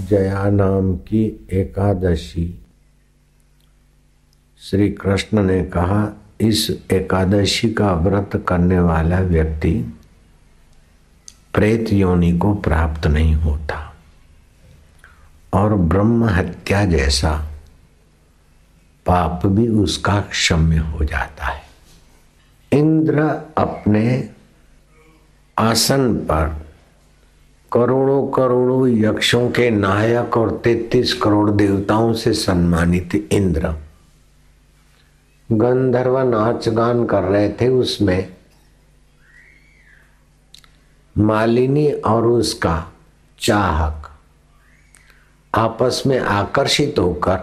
जया नाम की एकादशी। श्री कृष्ण ने कहा, इस एकादशी का व्रत करने वाला व्यक्ति प्रेत योनि को प्राप्त नहीं होता और ब्रह्म हत्या जैसा पाप भी उसका क्षम्य हो जाता है। इंद्र अपने आसन पर करोड़ों करोड़ों यक्षों के नायक और तैतीस करोड़ देवताओं से सम्मानित इंद्र। गंधर्व नाच गान कर रहे थे उसमें। मालिनी और उसका चाहक आपस में आकर्षित होकर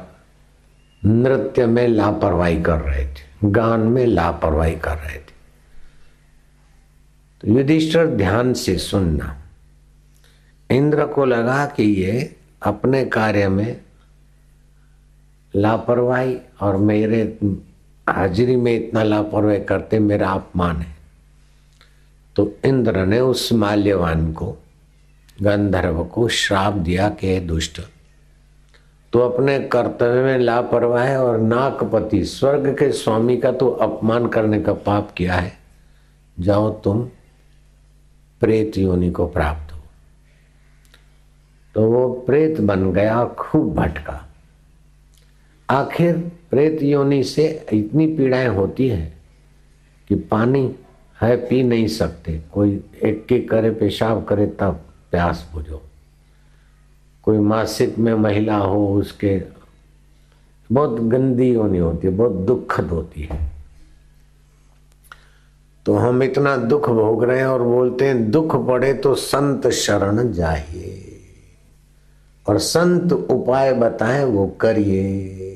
नृत्य में लापरवाही कर रहे थे, गान में लापरवाही कर रहे थे। तो युधिष्ठर ध्यान से सुनना। इंद्र को लगा कि ये अपने कार्य में लापरवाही और मेरे हाजिरी में इतना लापरवाही करते मेरा अपमान है। तो इंद्र ने उस माल्यवान को, गंधर्व को श्राप दिया कि दुष्ट तो अपने कर्तव्य में लापरवाह है और नाकपति स्वर्ग के स्वामी का तो अपमान करने का पाप किया है। जाओ तुम, प्रेत योनि को प्राप्त तो वो प्रेत बन गया खूब भटका। आखिर प्रेत योनि से इतनी पीड़ाएँ होती है कि पानी है पी नहीं सकते। कोई एक के करे, पेशाब करे, तब प्यास बुझो। कोई मासिक में महिला हो, उसके बहुत गंदी होनी होती है, बहुत दुखद होती है। तो हम इतना दुख भोग रहे हैं और बोलते हैं, दुख पड़े तो संत शरण जाइए और संत उपाय बताएँ, वो करिए।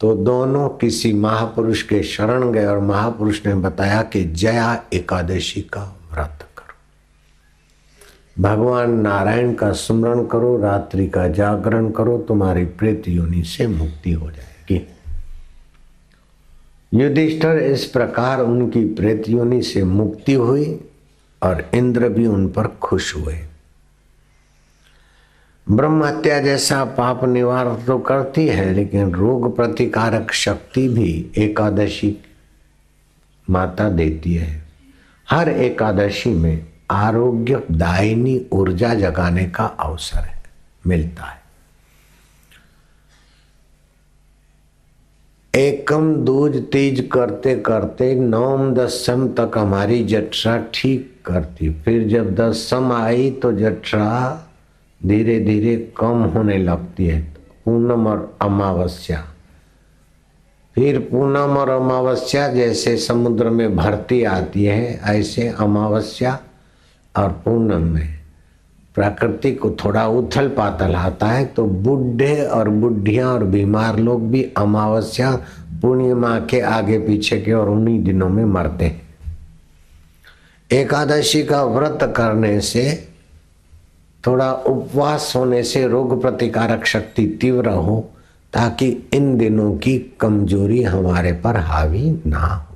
तो दोनों किसी महापुरुष के शरण गए और महापुरुष ने बताया कि जया एकादशी का व्रत करो। भगवान नारायण का स्मरण करो, रात्रि का जागरण करो, तुम्हारी प्रेत योनि से मुक्ति हो जाएगी। युधिष्ठर इस प्रकार उनकी प्रेत योनि से मुक्ति हुई और इंद्र भी उन पर खुश हुए। ब्रह्म हत्या जैसा पाप निवार तो करती है, लेकिन रोग प्रतिकारक शक्ति भी एकादशी माता देती है। हर एकादशी में आरोग्य दायनी ऊर्जा जगाने का अवसर है, मिलता है। एकम दूज तीज करते करते नौम दसम तक हमारी जठरा ठीक करती। फिर जब दसम आई तो जठरा धीरे धीरे कम होने लगती है। पूनम और अमावस्या। फिर पूनम और अमावस्या जैसे समुद्र में भरती आती है, ऐसे अमावस्या और पूनम में। प्रकृति को थोड़ा उथल पातल आता है तो बुढ़े और बुढ़िया और बीमार लोग भी अमावस्या पूर्णिमा के आगे पीछे के और उन्हीं दिनों में मरते हैं। एकादशी का व्रत करने से थोड़ा उपवास होने से रोग प्रतिकारक शक्ति तीव्र हो, ताकि इन दिनों की कमज़ोरी हमारे पर हावी ना हो।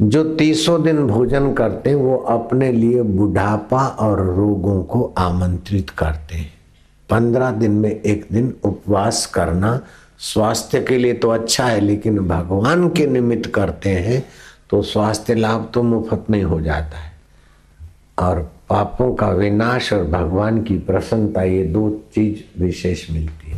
जो तीसों दिन भोजन करते हैं, वो अपने लिए बुढ़ापा और रोगों को आमंत्रित करते हैं। पंद्रह दिन में एक दिन उपवास करना स्वास्थ्य के लिए तो अच्छा है, लेकिन भगवान के निमित्त करते हैं तो स्वास्थ्य लाभ तो मुफ़्त में हो जाता है। और पापों का विनाश और भगवान की प्रसन्नता, ये दो चीज़ विशेष मिलती